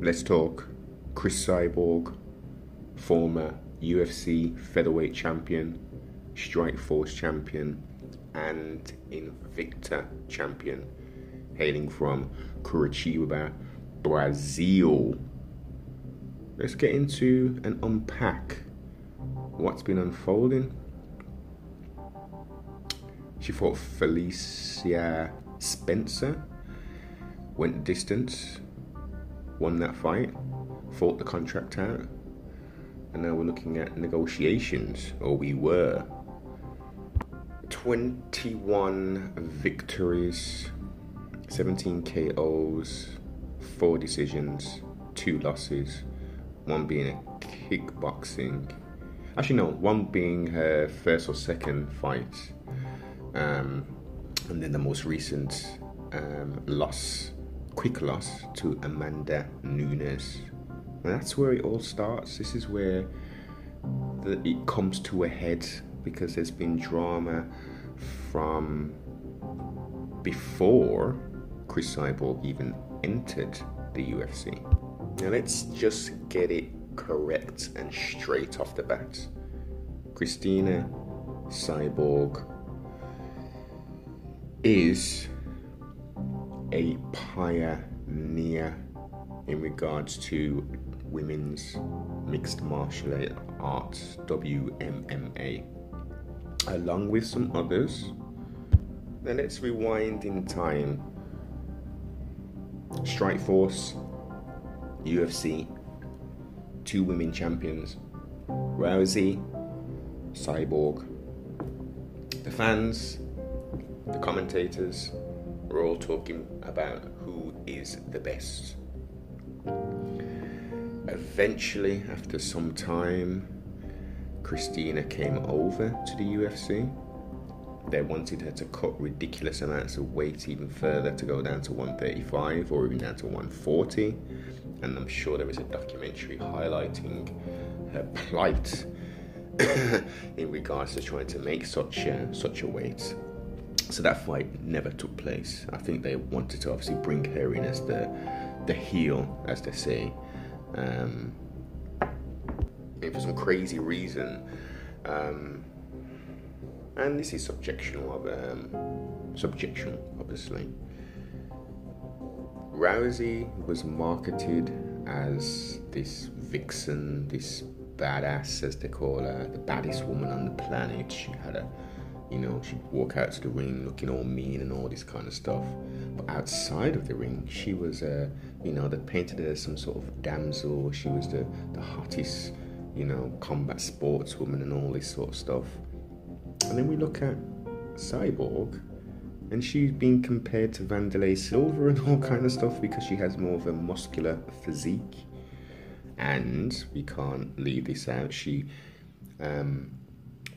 let's talk Cris Cyborg, former UFC featherweight champion, Strikeforce champion, and Invicta champion, hailing from Curitiba, Brazil. Let's get into and unpack what's been unfolding. She fought Felicia Spencer, went distance, won that fight, fought the contract out, and now we're looking at negotiations, or we were. 21 victories, 17 KOs, 4 decisions, 2 losses, one being a kickboxing. Actually, no, one being her first or second fight. Um, and then the most recent um, loss, quick loss to Amanda Nunes. And that's where it all starts. This is where the, it comes to a head because there's been drama from before Cris Cyborg even entered the UFC. Now let's just get it correct and straight off the bat. Christina Cyborg is a pioneer in regards to women's mixed martial arts, WMMA, along with some others. Then let's rewind in time. Strikeforce, UFC, two women champions, Rousey, Cyborg. The fans, the commentators, we're all talking about who is the best. Eventually, after some time, Christina came over to the UFC. They wanted her to cut ridiculous amounts of weight even further to go down to 135 or even down to 140. And I'm sure there is a documentary highlighting her plight in regards to trying to make such a, such a weight. So that fight never took place. I think they wanted to obviously bring her in as the the heel, as they say. Um, and for some crazy reason, um, and this is subjectional of um, subjectional, obviously. Rousey was marketed as this vixen, this badass, as they call her, the baddest woman on the planet. She had a you know, she'd walk out to the ring looking all mean and all this kind of stuff. But outside of the ring, she was, uh, you know, they painted her as some sort of damsel. She was the, the hottest, you know, combat sportswoman and all this sort of stuff. And then we look at Cyborg, and she's being compared to Wanderlei Silva and all kind of stuff because she has more of a muscular physique. And we can't leave this out. She um,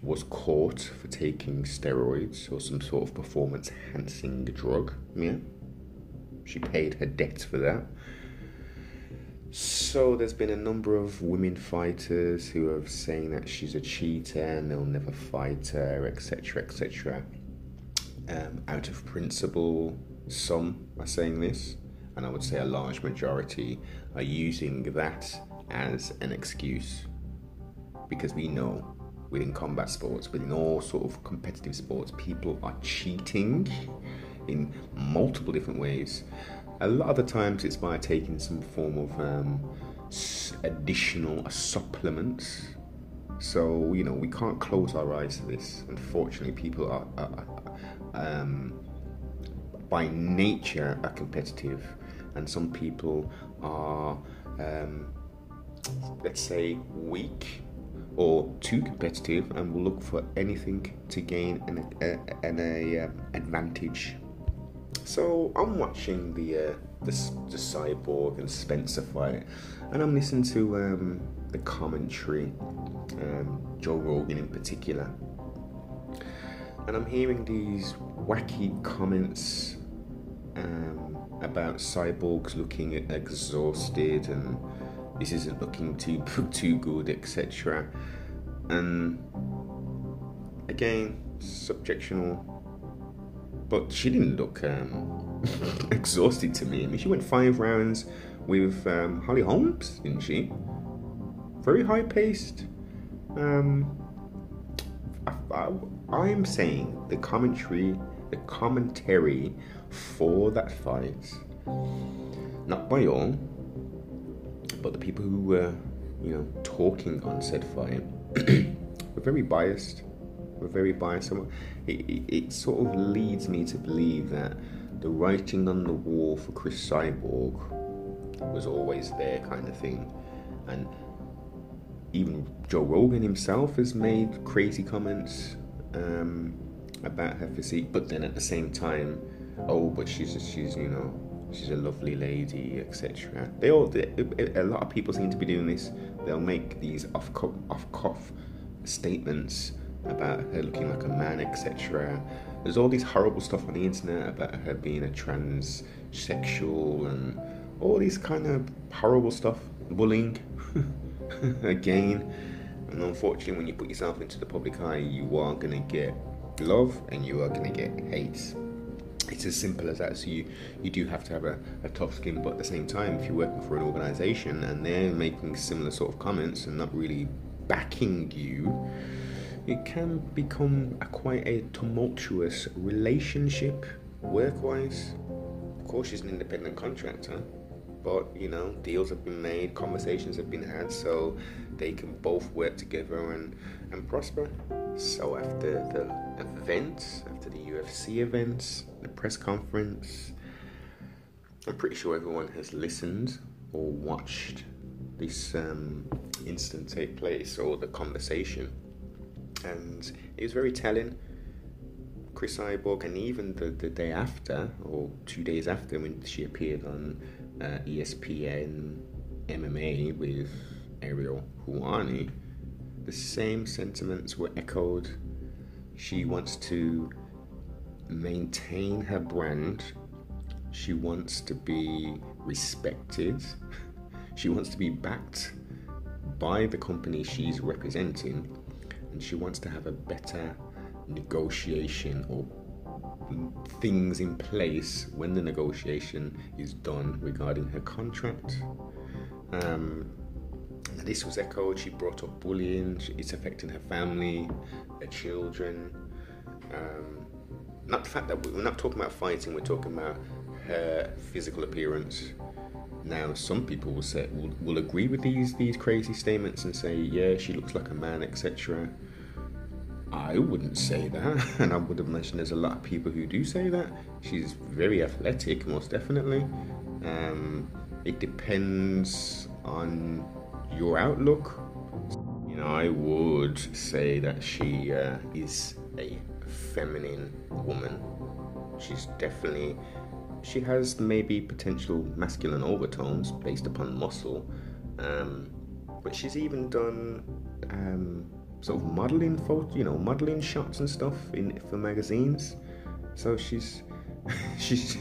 was caught for taking steroids or some sort of performance enhancing drug. Yeah. She paid her debts for that. So there's been a number of women fighters who are saying that she's a cheater and they'll never fight her, etc., etc. Um, out of principle, some are saying this, and I would say a large majority are using that as an excuse because we know within combat sports, within all sort of competitive sports, people are cheating in multiple different ways. A lot of the times it's by taking some form of um, additional supplements. So, you know, we can't close our eyes to this. Unfortunately, people are, are, are um, by nature are competitive, and some people are, um, let's say, weak or too competitive and will look for anything to gain an, an um, advantage. So I'm watching the, uh, the, the cyborg and Spencer fight, and I'm listening to um, the commentary, um, Joe Rogan in particular, and I'm hearing these wacky comments um, about cyborgs looking exhausted and this isn't looking too too good, etc. And again, subjectional. But she didn't look um, exhausted to me. I mean, she went five rounds with um, Holly Holmes, didn't she? Very high paced. Um, I, I, am saying the commentary, the commentary for that fight, not by all, but the people who were, you know, talking on said fight, were very biased. Were very biased. It, it, it sort of leads me to believe that the writing on the wall for Cris Cyborg was always there, kind of thing, and even Joe Rogan himself has made crazy comments um, about her physique, but then at the same time, oh, but she's she's you know she's a lovely lady, etc. They all a lot of people seem to be doing this. They'll make these off off cuff statements about her looking like a man, etc. There's all these horrible stuff on the internet about her being a transsexual and all these kind of horrible stuff, bullying. again. And unfortunately, when you put yourself into the public eye, you are going to get love and you are going to get hate. It's as simple as that. So you, you do have to have a, a tough skin, but at the same time, if you're working for an organization and they're making similar sort of comments and not really backing you, it can become a, quite a tumultuous relationship work-wise. Of course, she's an independent contractor but you know deals have been made conversations have been had so they can both work together and and prosper so after the events after ufc events the press conference. I'm pretty sure everyone has listened or watched this um, incident take place or the conversation. And it was very telling. Cris Cyborg, and even the, the day after, or two days after, when she appeared on uh, ESPN MMA with Ariel Helwani, the same sentiments were echoed. She wants to maintain her brand. She wants to be respected. She wants to be backed by the company she's representing. And she wants to have a better negotiation or things in place when the negotiation is done regarding her contract. Um, this was echoed. She brought up bullying. It's affecting her family, her children. Um, not the fact that we're not talking about fighting. We're talking about her physical appearance. Now, some people will say will, will agree with these these crazy statements and say, yeah, she looks like a man, etc. I wouldn't say that, and I would imagine there's a lot of people who do say that. She's very athletic, most definitely. Um, it depends on your outlook. You know, I would say that she uh, is a feminine woman. She's definitely, she has maybe potential masculine overtones based upon muscle, um, but she's even done. Um, sort of modeling photo, you know, modeling shots and stuff in for magazines. So she's she's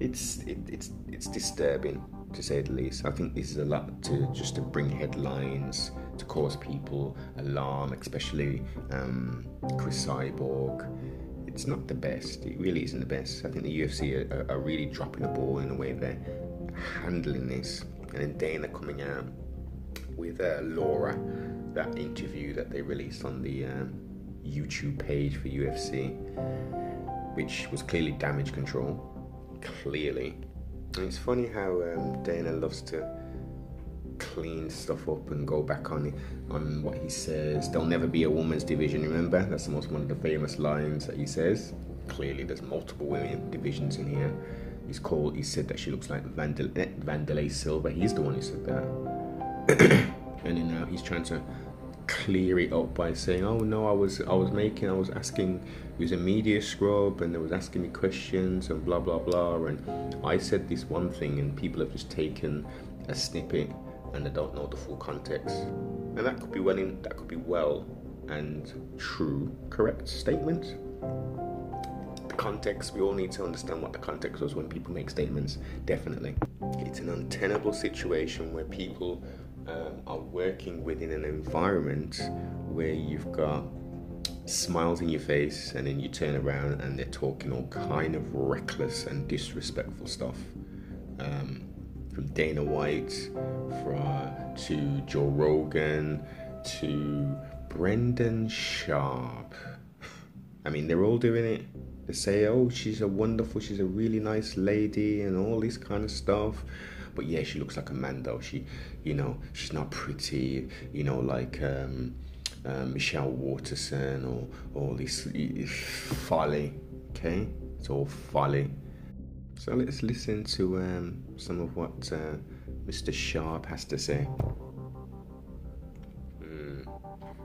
it's it, it's it's disturbing to say the least. I think this is a lot to just to bring headlines to cause people alarm, especially um, Cris Cyborg. It's not the best. It really isn't the best. I think the UFC are, are really dropping the ball in the way they're handling this. And then Dana coming out with uh, Laura that interview that they released on the um, YouTube page for UFC, which was clearly damage control. Clearly. And it's funny how um, Dana loves to clean stuff up and go back on on what he says. There'll never be a woman's division. Remember, that's the most one of the famous lines that he says. Clearly, there's multiple women divisions in here. He's called. He said that she looks like Vandal- eh, Wanderlei Silva. He's the one who said that. and then now he's trying to clear it up by saying, "Oh no, I was I was making I was asking it was a media scrub and they was asking me questions and blah blah blah and I said this one thing and people have just taken a snippet and they don't know the full context. And that could be well in, that could be well and true correct statement? The context we all need to understand what the context was when people make statements definitely. It's an untenable situation where people um, are working within an environment where you've got smiles in your face and then you turn around and they're talking all kind of reckless and disrespectful stuff. Um, from Dana White, from to Joe Rogan, to Brendan Schaub. I mean, they're all doing it. They say, "Oh, she's a wonderful, she's a really nice lady," and all this kind of stuff. But yeah, she looks like a man though. She, you know, she's not pretty. You know, like um, uh, Michelle Waterson or all this folly. Okay, it's all folly. So let's listen to um, some of what uh, Mr. Schaub has to say. Mm.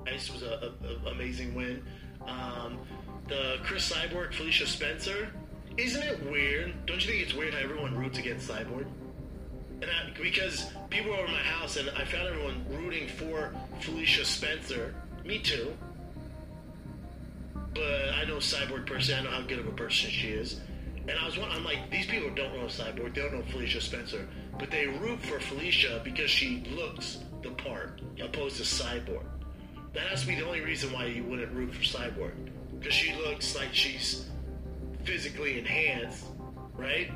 This was an amazing win. Um, the Cris Cyborg, Felicia Spencer. Isn't it weird? Don't you think it's weird how everyone roots against Cyborg? And I, because people were over my house and I found everyone rooting for Felicia Spencer. Me too. But I know Cyborg personally. I know how good of a person she is. And I was I'm like, these people don't know Cyborg. They don't know Felicia Spencer. But they root for Felicia because she looks the part, opposed to Cyborg. That has to be the only reason why you wouldn't root for Cyborg. Because she looks like she's physically enhanced, right?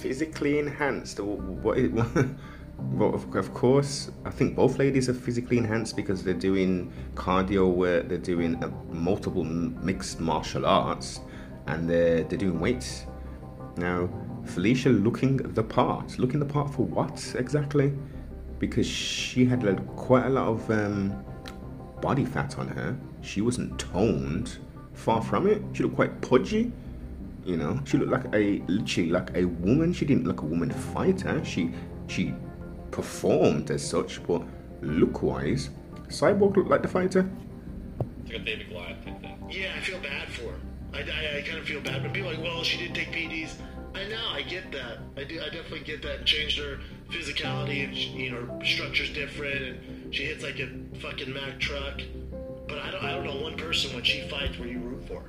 physically enhanced. What? well, of course, I think both ladies are physically enhanced because they're doing cardio work, they're doing uh, multiple mixed martial arts, and they're they're doing weights. Now, Felicia looking the part, looking the part for what exactly? Because she had like, quite a lot of um, body fat on her. She wasn't toned. Far from it. She looked quite pudgy. You know, she looked like a literally like a woman. She didn't look a woman fighter. She she performed as such, but look wise, Cyborg looked like the fighter. It's like a David Goliath type thing. Yeah, I feel bad for her. I, I, I kind of feel bad, but people are like, well, she did take PEDs. I know, I get that. I do, I definitely get that. And changed her physicality, and she, you know, her structure's different, and she hits like a fucking Mack truck. But I don't, I don't know one person when she fights where you root for.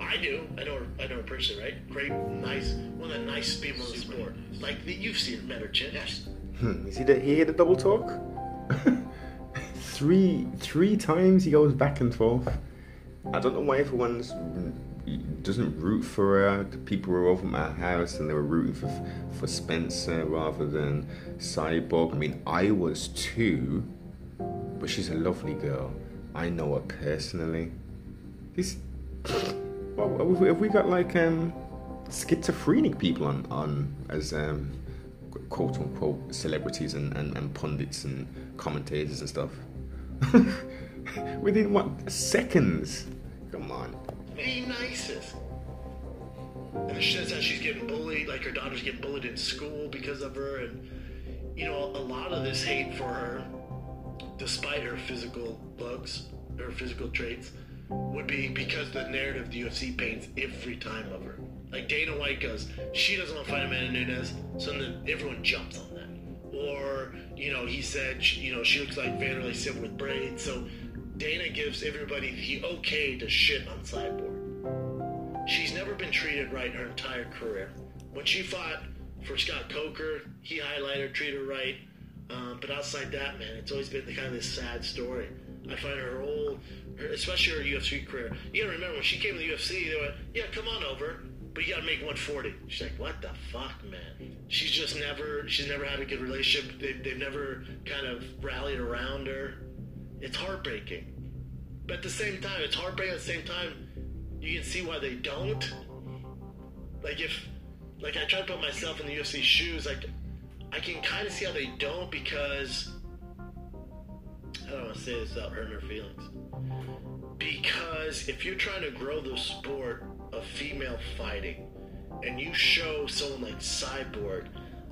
I do. I know her. I know her personally, right? Great, nice, one of the nicest people in the sport. Like you've seen, met her, Chin. Yes. Hmm. Is he the, he the double talk? three three times he goes back and forth. I don't know why everyone's doesn't root for her. the people were over my house and they were rooting for for Spencer rather than Cyborg. I mean, I was too, but she's a lovely girl. I know her personally. This well, have we got like um, schizophrenic people on, on as um, quote unquote celebrities and, and, and pundits and commentators and stuff? Within what seconds? She says how she's getting bullied, like her daughter's getting bullied in school because of her, and you know a lot of this hate for her, despite her physical looks, her physical traits would be because the narrative the UFC paints every time of her. Like Dana White goes, she doesn't want to fight Amanda Nunes, so then everyone jumps on that. Or, you know, he said, you know, she looks like Wanderlei Silva with braids, so Dana gives everybody the okay to shit on Cyborg. She's never been treated right her entire career. When she fought for Scott Coker, he highlighted, her, treated her right. Um, but outside that, man, it's always been the kind of this sad story. I find her whole especially her UFC career. You gotta remember when she came to the UFC, they went, "Yeah, come on over." But you gotta make 140. She's like, what the fuck, man? She's just never, she's never had a good relationship. They, they've never kind of rallied around her. It's heartbreaking. But at the same time, it's heartbreaking at the same time, you can see why they don't. Like if, like I try to put myself in the UFC shoes, like I can kind of see how they don't because I don't want to say this without hurting their feelings. Because if you're trying to grow the sport of female fighting and you show someone like Cyborg,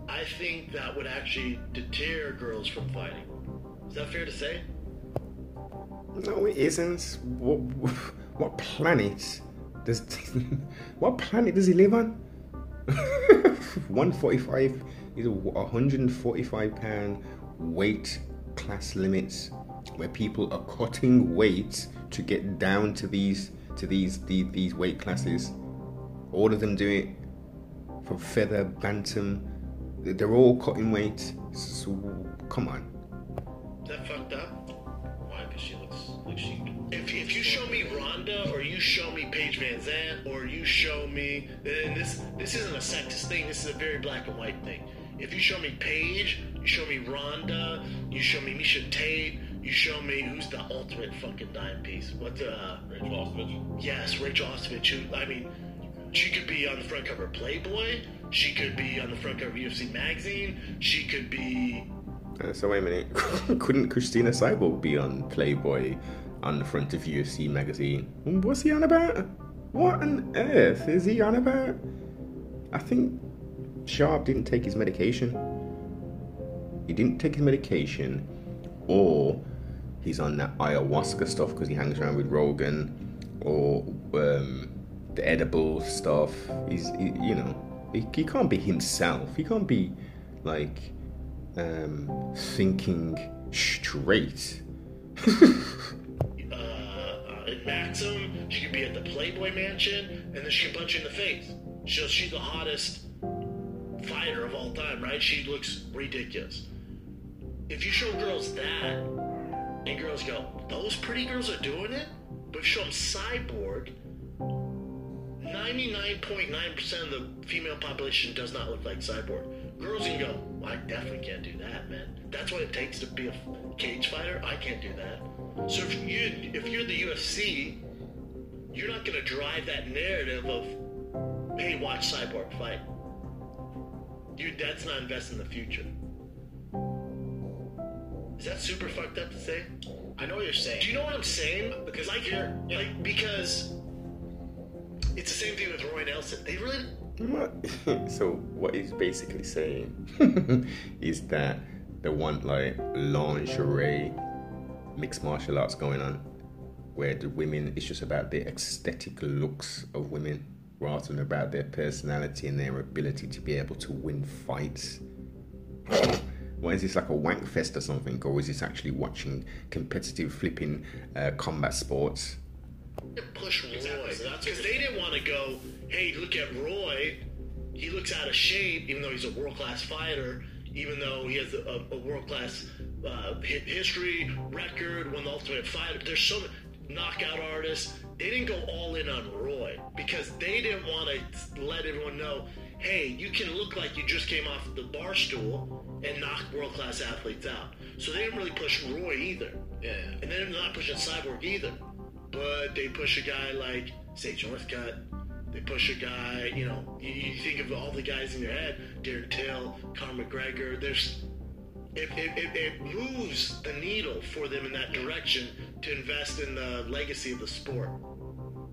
I think that would actually deter girls from fighting. Is that fair to say? No, it isn't. What, planet does what planet does he live on? 145 is a 145 pound weight class limits where people are cutting weight to get down to these to these these, these weight classes. All of them do it from feather, bantam. They're all cutting weight. So come on. That fucked up. Why? Because she looks like she. If, if you show me Ronda or you show me Paige VanZant or you show me and this this isn't a sexist thing, this is a very black and white thing. If you show me Paige, you show me Ronda, you show me Miesha Tate, you show me who's the ultimate fucking dime piece. What the uh, Rachael Ostovich. yes, Rachael Ostovich, who I mean she could be on the front cover of Playboy, she could be on the front cover of UFC magazine, she could be Uh, so wait a minute, couldn't Christina Cyborg be on Playboy on the front of UFC magazine? What's he on about? What on earth is he on about? I think Schaub didn't take his medication. He didn't take his medication, or he's on that ayahuasca stuff because he hangs around with Rogan, or um, the edible stuff. He's, he, you know, he, he can't be himself. He can't be like um, thinking straight. Maxim. She could be at the Playboy Mansion, and then she can punch you in the face. So she's the hottest fighter of all time, right? She looks ridiculous. If you show girls that, and girls go, "Those pretty girls are doing it," but show them Cyborg. 99.9% of the female population does not look like Cyborg. Girls can go, well, I definitely can't do that, man. That's what it takes to be a cage fighter. I can't do that. So if you if you're the UFC, you're not gonna drive that narrative of, hey, watch Cyborg fight. You that's not investing in the future. Is that super fucked up to say? I know what you're saying. Do you know what I'm saying? Because like You're- yeah. like because it's the same thing with Roy Nelson. They really What? so what he's basically saying is that they want like lingerie mixed martial arts going on, where the women it's just about the aesthetic looks of women rather than about their personality and their ability to be able to win fights. Why is this like a wank fest or something, or is this actually watching competitive flipping uh, combat sports? push Roy because they didn't want to go. Hey, look at Roy. He looks out of shape, even though he's a world class fighter. Even though he has a, a world class uh, history, record, won the Ultimate Fighter. There's so many knockout artists. They didn't go all in on Roy because they didn't want to let everyone know. Hey, you can look like you just came off the bar stool and knock world class athletes out. So they didn't really push Roy either. Yeah. And they're not pushing Cyborg either. But they push a guy like Sage Northcutt. They push a guy, you know, you, you think of all the guys in your head, Darren Till, Conor McGregor. There's, it, it, it, it moves the needle for them in that direction to invest in the legacy of the sport.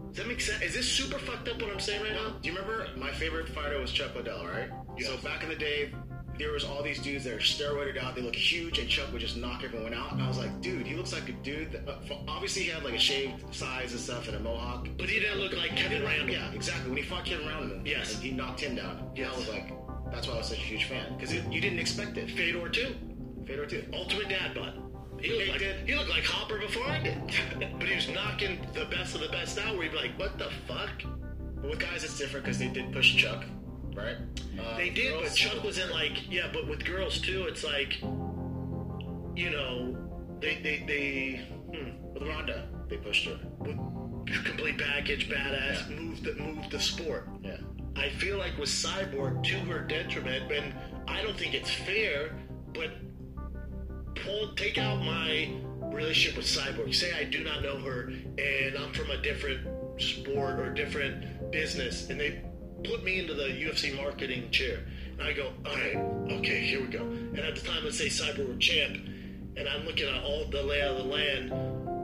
Does that make sense? Is this super fucked up what I'm saying right now? Do you remember my favorite fighter was Chuck Liddell, right? Yes. So back in the day, there was all these dudes that are steroided out. They look huge, and Chuck would just knock everyone out. And I was like, dude, he looks like a dude. That, uh, obviously, he had like a shaved size and stuff and a mohawk. But he didn't look like Kevin Randleman. Yeah, exactly. When he fought Kevin Randleman, Yes. he knocked him down. Yeah, I was like, that's why I was such a huge fan because you didn't expect it. Fedor too. Fedor too. Ultimate dad bod. He looked, like, did. he looked like Hopper before I did. but he was knocking the best of the best out where he'd be like, what the fuck? But with guys, it's different because they did push Chuck, right? Uh, They did, but Chuck wasn't like, yeah, but with girls too, it's like, you know, they, they, they, hmm, with Ronda, they pushed her. with complete package, badass, Yeah. moved the, moved the sport. Yeah. I feel like with Cyborg, to her detriment, and I don't think it's fair, but pull, take out my relationship with Cyborg. Say I do not know her, and I'm from a different sport or different business, and they put me into the UFC marketing chair. And I go, all right, okay, here we go. And at the time, let's say Cyborg champ, and I'm looking at all the layout of the land,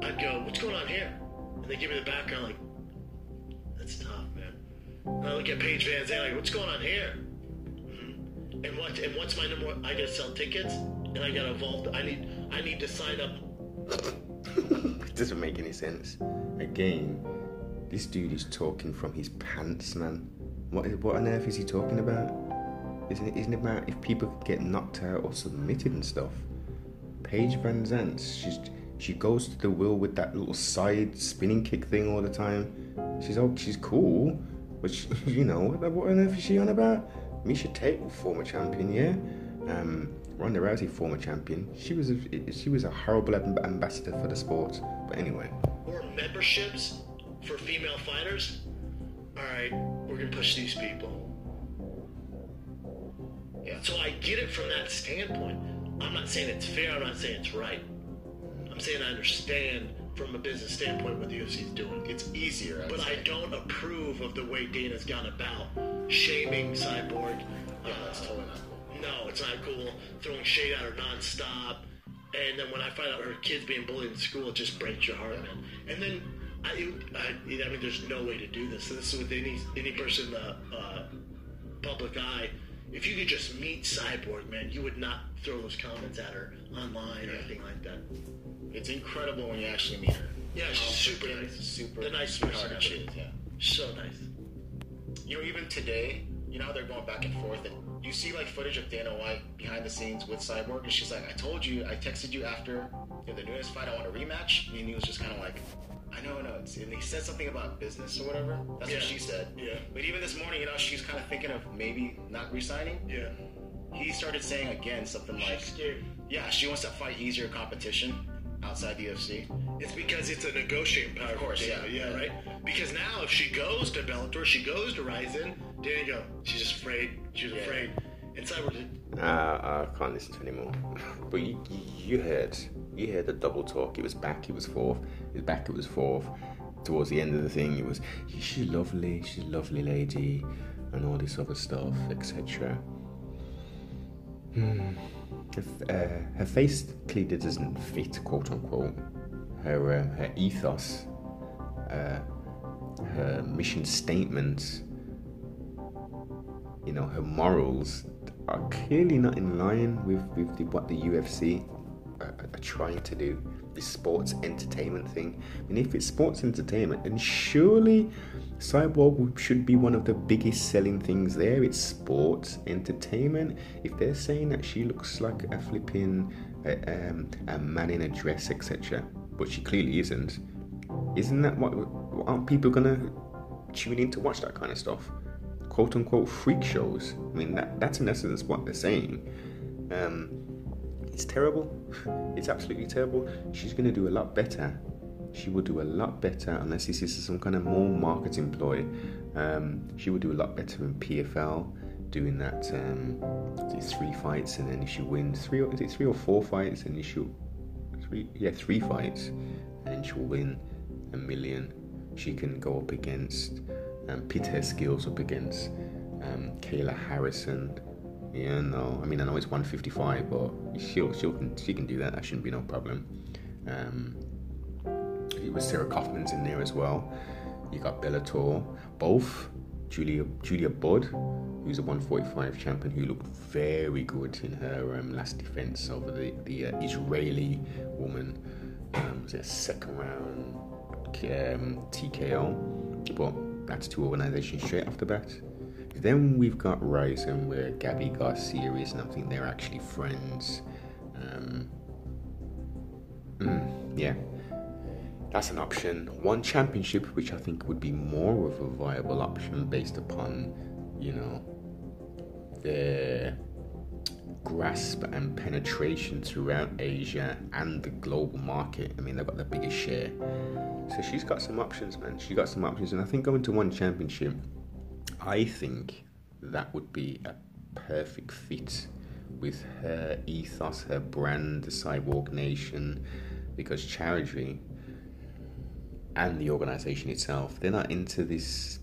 I'd go, what's going on here? And they give me the background, like, that's tough, man. And I look at Paige VanZant, like, what's going on here? Mhm. And what? And what's my number? I gotta sell tickets, and I gotta evolve. I need. I need to sign up. it doesn't make any sense. Again, this dude is talking from his pants, man. What, what on earth is he talking about? Isn't it, isn't it about if people get knocked out or submitted and stuff? Paige VanZant, she's she goes to the wheel with that little side spinning kick thing all the time. She's oh, she's cool, but she, you know what, what on earth is she on about? Miesha Tate, former champion, yeah. Um, Ronda Rousey, former champion. She was a, she was a horrible ambassador for the sport. But anyway, or memberships for female fighters, all right, we're gonna push these people. Yeah. So I get it from that standpoint. I'm not saying it's fair. I'm not saying it's right. I'm saying I understand from a business standpoint what the UFC is doing. It's easier. I'd But I don't approve of the way Dana's gone about shaming Cyborg. Yeah, Uh, that's totally not cool. No, it's not cool. Throwing shade at her nonstop. And then when I find out her kid's being bullied in school, it just breaks your heart, man. And then I, I, I mean, there's no way to do this. This is with any any person in the uh, public eye. If you could just meet Cyborg, man, you would not throw those comments at her online or anything like that. It's incredible when you actually meet her. Yeah, she's How super nice. Super The sweetheart person she ever. is, yeah. So nice. You know, even today, you know how they're going back and forth, and you see like footage of Dana White behind the scenes with Cyborg, and she's like, "I told you, I texted you after in the Nunes fight, I want a rematch," and he was just kind of like, "I know, I know," it's, and he said something about business or whatever. That's Yeah. what she said. Yeah. But even this morning, you know, she's kind of thinking of maybe not resigning. Yeah. He started saying again something like, She's scared. "Yeah, she wants to fight easier competition outside the UFC." It's because it's a negotiating power. Of course, Dana, yeah. yeah, right. Because now if she goes to Bellator, she goes to Rizin. Dana go, she's just afraid. She's Yeah. afraid. And Cyber did. Uh, I can't listen to anymore. But you, you heard, you heard the double talk. It was back, it was forth. It was back, it was forth. Towards the end of the thing, it was she's lovely, she's a lovely lady, and all this other stuff, etc. Hmm. Uh, her face clearly doesn't fit, quote unquote. Her uh, her ethos, uh, her mission statement, you know, her morals are clearly not in line with, with the, what the UFC are, are trying to do. This sports entertainment thing. I mean, if it's sports entertainment, then surely Cyborg should be one of the biggest selling things there. It's sports entertainment. If they're saying that she looks like a flipping uh, um, a man in a dress, etc., but she clearly isn't. Isn't that what? Aren't people gonna tune in to watch that kind of stuff? quote unquote freak shows. I mean, that, that's in essence what they're saying. Um, it's terrible. It's absolutely terrible. She's going to do a lot better. She will do a lot better unless this is some kind of more marketing ploy. Um, she will do a lot better in PFL, doing that um, three fights, and then if she wins three, or, is it three or four fights, and she'll three, yeah, three fights, and she'll win a million. She can go up against um, pit her skills up against um, Kayla Harrison. Yeah, no, I mean I know it's 155, but she'll she'll can, she can do that. That shouldn't be no problem. Um, it was Sarah Kaufman's in there as well. You got Bellator, both Julia Julia Budd, who's a 145 champion, who looked very good in her um, last defense over the the uh, Israeli woman. Um, was it a second round um, TKO? But that's two organizations straight off the bat. Then we've got Rizin, where Gabi Garcia is, and I think they're actually friends. Um, mm, yeah, that's an option. One championship, which I think would be more of a viable option based upon, you know, their grasp and penetration throughout Asia and the global market. I mean, they've got the biggest share. So she's got some options, man. She's got some options, and I think going to one championship, I think that would be a perfect fit with her ethos, her brand, the Cyborg Nation, because charity and the organization itself, they're not into this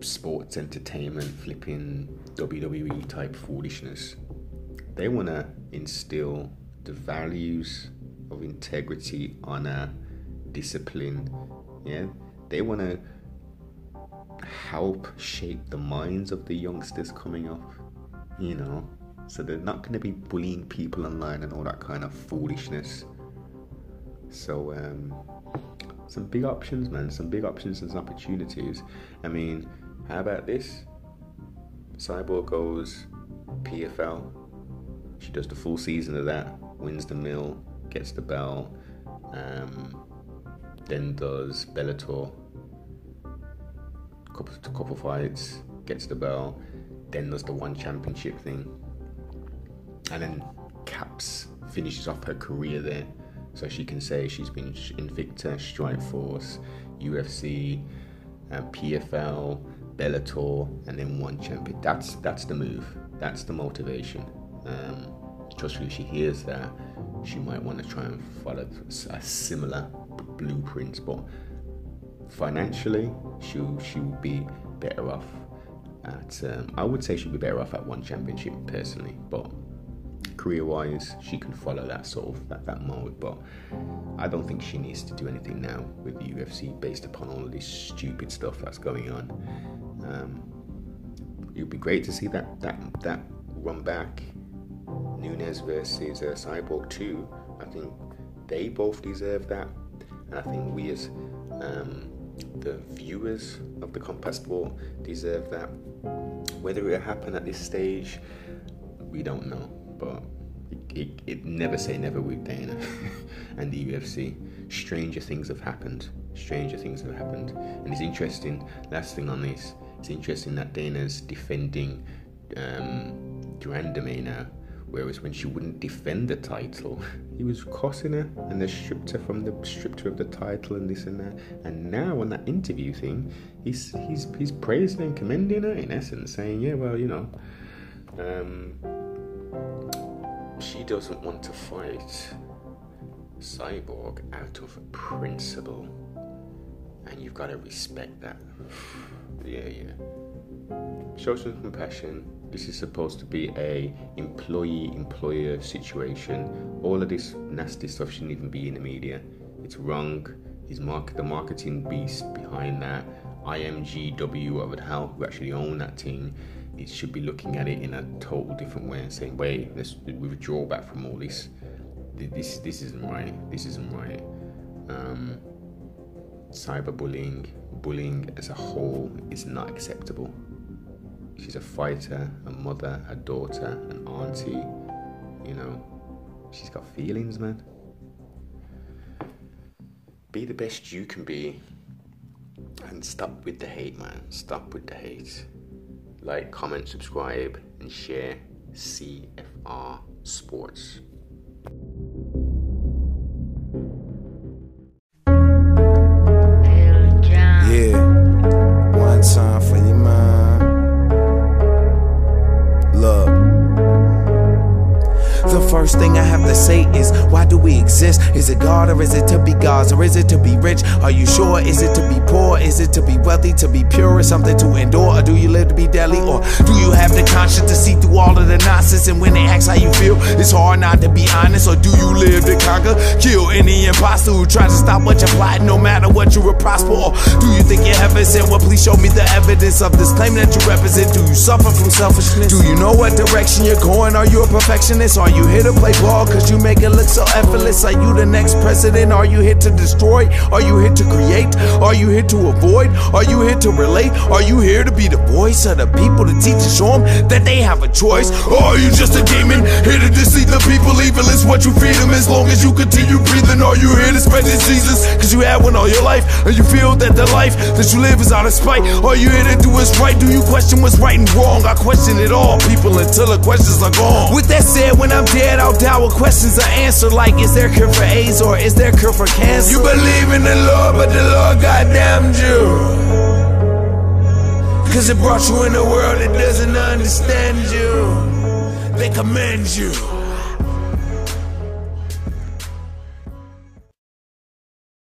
sports entertainment, flipping WWE type foolishness. They want to instill the values of integrity, honor, discipline. Yeah, they want to help shape the minds of the youngsters coming up. You know, so they're not going to be bullying people online and all that kind of foolishness. So, um, some big options, man. Some big options and some opportunities. I mean, how about this? Cyborg goes PFL. She does the full season of that, wins the mill, gets the bell, um, then does Bellator, couple couple fights, gets the belt, then does the one championship thing, and then caps finishes off her career there So she can say she's been Invicta, Strikeforce, UFC, um, PFL, Bellator, and then one champion. That's that's the move. That's the motivation. Um, trust me, she hears that, she might want to try and follow a similar blueprint. But financially, she she will be better off at. Um, I would say she'd be better off at one championship personally, but career wise, she can follow that sort of that, that mode. But I don't think she needs to do anything now with the UFC based upon all this stupid stuff that's going on. Um, it would be great to see that that that run back. Nunes versus uh, Cyborg 2. I think they both deserve that, and I think we as um, the viewers of the combat sport deserve that. Whether it will happen at this stage, we don't know, but it, it, it never say never with Dana and the UFC. Stranger things have happened. Stranger things have happened, and it's interesting. Last thing on this, it's interesting that Dana's defending um, now Whereas when she wouldn't defend the title, he was crossing her and they stripped her from the stripped her of the title and this and that. And now on that interview thing, he's he's he's praising and commending her in essence, saying, Yeah, well, you know, um, she doesn't want to fight Cyborg out of principle. And you've got to respect that. yeah, yeah. Some compassion this is supposed to be a employee employer situation. All of this nasty stuff shouldn't even be in the media. It's wrong. His market, the marketing beast behind that, IMGW of it, how who actually own that team, it should be looking at it in a total different way and saying, wait, let's withdraw back from all this. This this isn't right. This isn't right. Um, cyberbullying, bullying as a whole is not acceptable. She's a fighter, a mother, a daughter, an auntie. You know, she's got feelings, man. Be the best you can be and stop with the hate, man. Stop with the hate. Like, comment, subscribe, and share CFR Sports. Exist? Is it God or is it to be God's or is it to be rich? Are you sure? Is it to be poor? Is it to be wealthy? To be pure or something to endure? Or do you live to be deadly? Or do you have the conscience to see through all of the nonsense? And when they ask how you feel, it's hard not to be honest. Or do you live to conquer? Kill any imposter who tries to stop what you're plotting, no matter what you will prosper? Or do you think you're heaven sent? Well, please show me the evidence of this claim that you represent. Do you suffer from selfishness? Do you know what direction you're going? Are you a perfectionist? Are you here here to play ball cause you make it look so effortless. Are you the next president? Are you here to destroy? Are you here to create? Are you here to avoid? Are you here to relate? Are you here to be the voice of the people to teach and show them that they have a choice? Or are you just a demon here to deceive the people? Evil is what you feed them as long as you continue breathing. Are you here to spread diseases cause you had one all your life? And you feel that the life that you live is out of spite? Are you here to do what's right? Do you question what's right and wrong? I question it all, people, until the questions are gone. With that said, when I'm dead, I'll die with questions are answered like is there cure for AIDS or is there a cure for cancer? You believe in the Lord, but the Lord goddamned you. Cause it brought you in a world that doesn't understand you. They commend you.